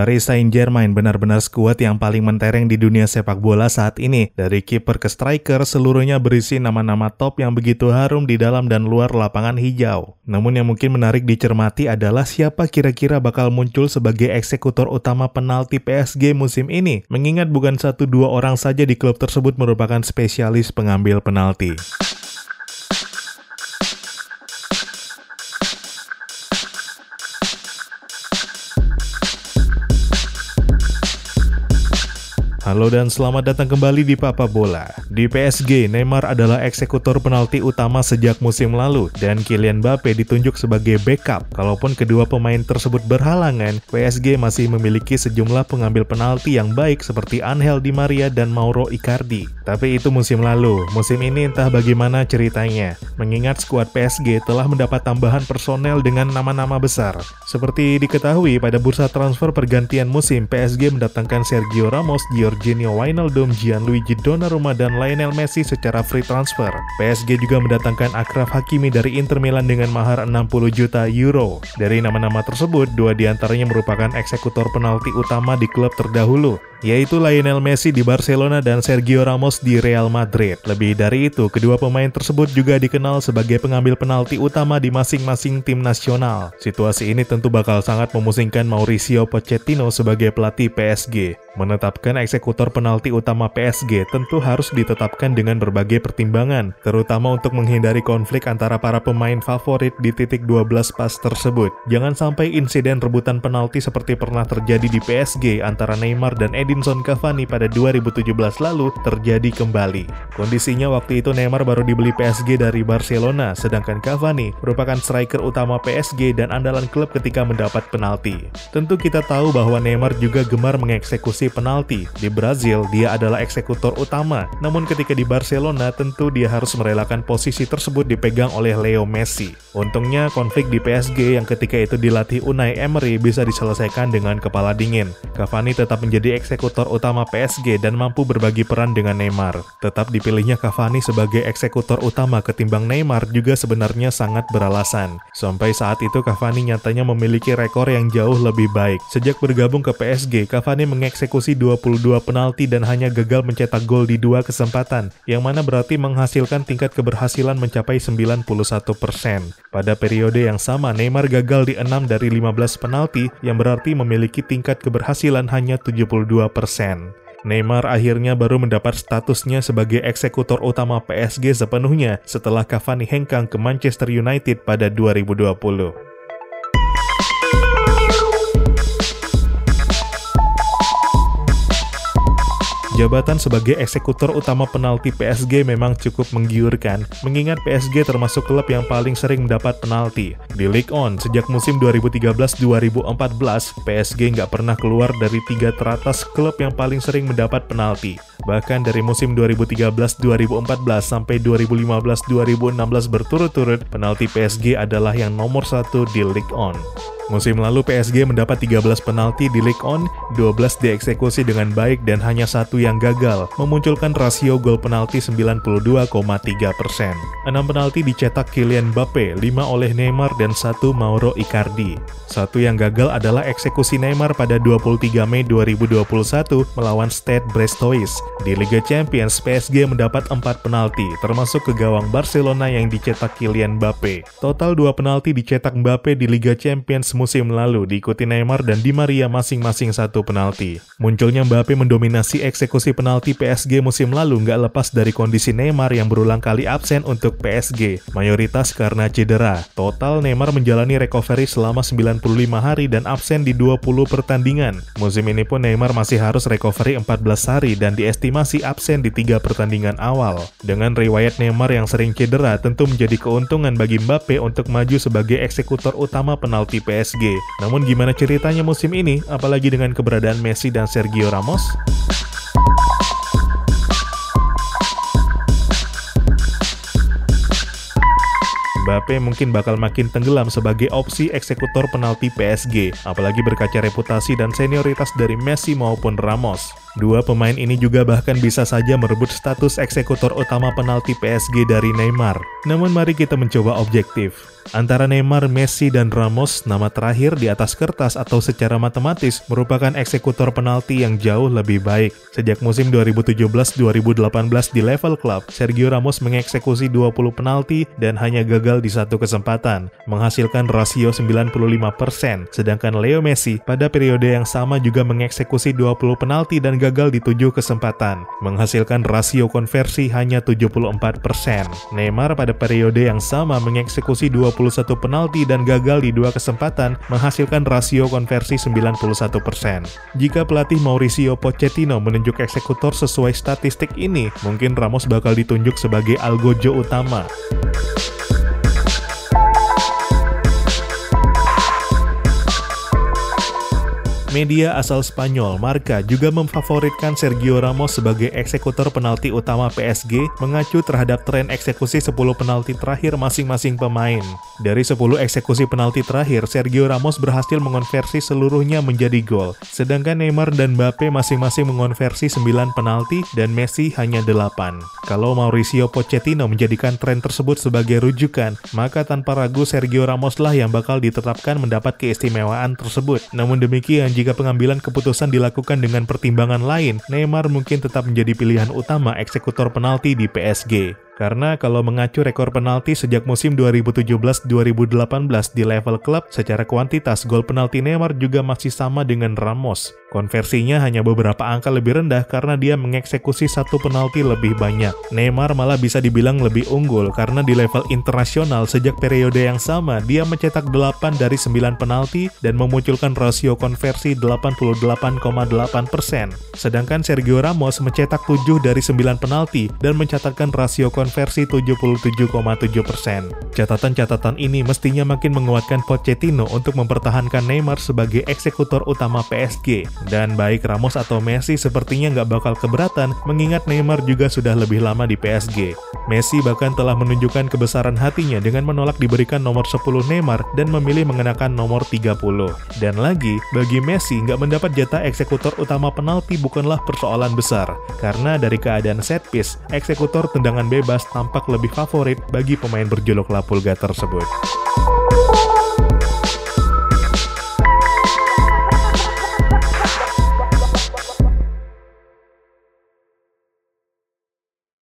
Paris Saint-Germain benar-benar skuad yang paling mentereng di dunia sepak bola saat ini. Dari kiper ke striker, seluruhnya berisi nama-nama top yang begitu harum di dalam dan luar lapangan hijau. Namun yang mungkin menarik dicermati adalah siapa kira-kira bakal muncul sebagai eksekutor utama penalti PSG musim ini, mengingat bukan satu dua orang saja di klub tersebut merupakan spesialis pengambil penalti. Halo dan selamat datang kembali di Papa Bola. Di PSG, Neymar adalah eksekutor penalti utama sejak musim lalu dan Kylian Mbappe ditunjuk sebagai backup. Kalaupun kedua pemain tersebut berhalangan, PSG masih memiliki sejumlah pengambil penalti yang baik seperti Angel Di Maria dan Mauro Icardi. Tapi itu musim lalu. Musim ini entah bagaimana ceritanya. Mengingat skuad PSG telah mendapat tambahan personel dengan nama-nama besar. Seperti diketahui pada bursa transfer pergantian musim, PSG mendatangkan Sergio Ramos, Giorgio Jorginho Wijnaldum, Gianluigi Donnarumma, dan Lionel Messi secara free transfer. PSG juga mendatangkan Akraf Hakimi dari Inter Milan dengan mahar 60 juta euro. Dari nama-nama tersebut, dua di antaranya merupakan eksekutor penalti utama di klub terdahulu, yaitu Lionel Messi di Barcelona dan Sergio Ramos di Real Madrid. Lebih dari itu, kedua pemain tersebut juga dikenal sebagai pengambil penalti utama di masing-masing tim nasional. Situasi ini tentu bakal sangat memusingkan Mauricio Pochettino sebagai pelatih PSG. Menetapkan eksekutor penalti utama PSG tentu harus ditetapkan dengan berbagai pertimbangan, terutama untuk menghindari konflik antara para pemain favorit di titik 12 pas tersebut. Jangan sampai insiden rebutan penalti seperti pernah terjadi di PSG antara Neymar dan Edi Edinson Cavani pada 2017 lalu terjadi kembali. Kondisinya waktu itu Neymar baru dibeli PSG dari Barcelona, sedangkan Cavani merupakan striker utama PSG dan andalan klub ketika mendapat penalti. Tentu kita tahu bahwa Neymar juga gemar mengeksekusi penalti. Di Brazil, dia adalah eksekutor utama, namun ketika di Barcelona tentu dia harus merelakan posisi tersebut dipegang oleh Leo Messi. Untungnya konflik di PSG yang ketika itu dilatih Unai Emery bisa diselesaikan dengan kepala dingin. Cavani tetap menjadi eksekutor utama PSG dan mampu berbagi peran dengan Neymar. Tetap dipilihnya Cavani sebagai eksekutor utama ketimbang Neymar juga sebenarnya sangat beralasan. Sampai saat itu Cavani nyatanya memiliki rekor yang jauh lebih baik. Sejak bergabung ke PSG, Cavani mengeksekusi 22 penalti dan hanya gagal mencetak gol di dua kesempatan, yang mana berarti menghasilkan tingkat keberhasilan mencapai 91%. Pada periode yang sama, Neymar gagal di 6 dari 15 penalti, yang berarti memiliki tingkat keberhasilan hanya 72 Neymar akhirnya baru mendapat statusnya sebagai eksekutor utama PSG sepenuhnya setelah Cavani hengkang ke Manchester United pada 2020. Jabatan sebagai eksekutor utama penalti PSG memang cukup menggiurkan, mengingat PSG termasuk klub yang paling sering mendapat penalti. Di Ligue 1, sejak musim 2013-2014, PSG nggak pernah keluar dari tiga teratas klub yang paling sering mendapat penalti. Bahkan dari musim 2013-2014 sampai 2015-2016 berturut-turut, penalti PSG adalah yang nomor satu di Ligue 1. Musim lalu PSG mendapat 13 penalti di Ligue 1, 12 dieksekusi dengan baik dan hanya satu yang gagal, memunculkan rasio gol penalti 92,3%. 6 penalti dicetak Kylian Mbappe, 5 oleh Neymar dan 1 Mauro Icardi. Satu yang gagal adalah eksekusi Neymar pada 23 Mei 2021 melawan Stade Brestois. Di Liga Champions, PSG mendapat 4 penalti, termasuk ke gawang Barcelona yang dicetak Kylian Mbappe. Total 2 penalti dicetak Mbappe di Liga Champions musim lalu diikuti Neymar dan Di Maria masing-masing satu penalti. Munculnya Mbappe mendominasi eksekusi penalti PSG musim lalu nggak lepas dari kondisi Neymar yang berulang kali absen untuk PSG, mayoritas karena cedera. Total Neymar menjalani recovery selama 95 hari dan absen di 20 pertandingan. Musim ini pun Neymar masih harus recovery 14 hari dan diestimasi absen di tiga pertandingan awal. Dengan riwayat Neymar yang sering cedera tentu menjadi keuntungan bagi Mbappe untuk maju sebagai eksekutor utama penalti PSG PSG. Namun gimana ceritanya musim ini, apalagi dengan keberadaan Messi dan Sergio Ramos? Mbappe mungkin bakal makin tenggelam sebagai opsi eksekutor penalti PSG, apalagi berkaca reputasi dan senioritas dari Messi maupun Ramos. Dua pemain ini juga bahkan bisa saja merebut status eksekutor utama penalti PSG dari Neymar. Namun mari kita mencoba objektif. Antara Neymar, Messi, dan Ramos, nama terakhir di atas kertas atau secara matematis merupakan eksekutor penalti yang jauh lebih baik. Sejak musim 2017-2018 di level klub, Sergio Ramos mengeksekusi 20 penalti dan hanya gagal di satu kesempatan, menghasilkan rasio 95%, sedangkan Leo Messi pada periode yang sama juga mengeksekusi 20 penalti dan gagal di 7 kesempatan, menghasilkan rasio konversi hanya 74%. Neymar pada periode yang sama mengeksekusi 21 penalti dan gagal di dua kesempatan, menghasilkan rasio konversi 91%. Jika pelatih Mauricio Pochettino menunjuk eksekutor sesuai statistik ini, mungkin Ramos bakal ditunjuk sebagai algojo utama. Media asal Spanyol, Marca, juga memfavoritkan Sergio Ramos sebagai eksekutor penalti utama PSG mengacu terhadap tren eksekusi 10 penalti terakhir masing-masing pemain. Dari 10 eksekusi penalti terakhir, Sergio Ramos berhasil mengonversi seluruhnya menjadi gol, sedangkan Neymar dan Mbappe masing-masing mengonversi 9 penalti dan Messi hanya 8. Kalau Mauricio Pochettino menjadikan tren tersebut sebagai rujukan, maka tanpa ragu Sergio Ramos lah yang bakal ditetapkan mendapat keistimewaan tersebut. Namun demikian, jika pengambilan keputusan dilakukan dengan pertimbangan lain, Neymar mungkin tetap menjadi pilihan utama eksekutor penalti di PSG. Karena kalau mengacu rekor penalti sejak musim 2017-2018 di level klub, secara kuantitas gol penalti Neymar juga masih sama dengan Ramos. Konversinya hanya beberapa angka lebih rendah karena dia mengeksekusi satu penalti lebih banyak. Neymar malah bisa dibilang lebih unggul karena di level internasional sejak periode yang sama dia mencetak 8 dari 9 penalti dan memunculkan rasio konversi 88,8%. Sedangkan Sergio Ramos mencetak 7 dari 9 penalti dan mencatatkan rasio konversi versi 77,7%. Catatan-catatan ini mestinya makin menguatkan Pochettino untuk mempertahankan Neymar sebagai eksekutor utama PSG. Dan baik Ramos atau Messi sepertinya nggak bakal keberatan mengingat Neymar juga sudah lebih lama di PSG. Messi bahkan telah menunjukkan kebesaran hatinya dengan menolak diberikan nomor 10 Neymar dan memilih mengenakan nomor 30. Dan lagi, bagi Messi nggak mendapat jatah eksekutor utama penalti bukanlah persoalan besar, karena dari keadaan set piece, eksekutor tendangan bebas tampak lebih favorit bagi pemain berjuluk La Pulga tersebut.